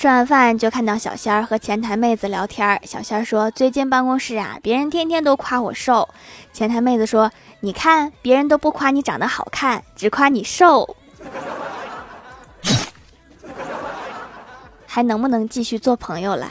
吃完饭就看到小仙儿和前台妹子聊天。小仙儿说：“最近办公室啊，别人天天都夸我瘦。”前台妹子说：“你看，别人都不夸你长得好看，只夸你瘦。”还能不能继续做朋友了？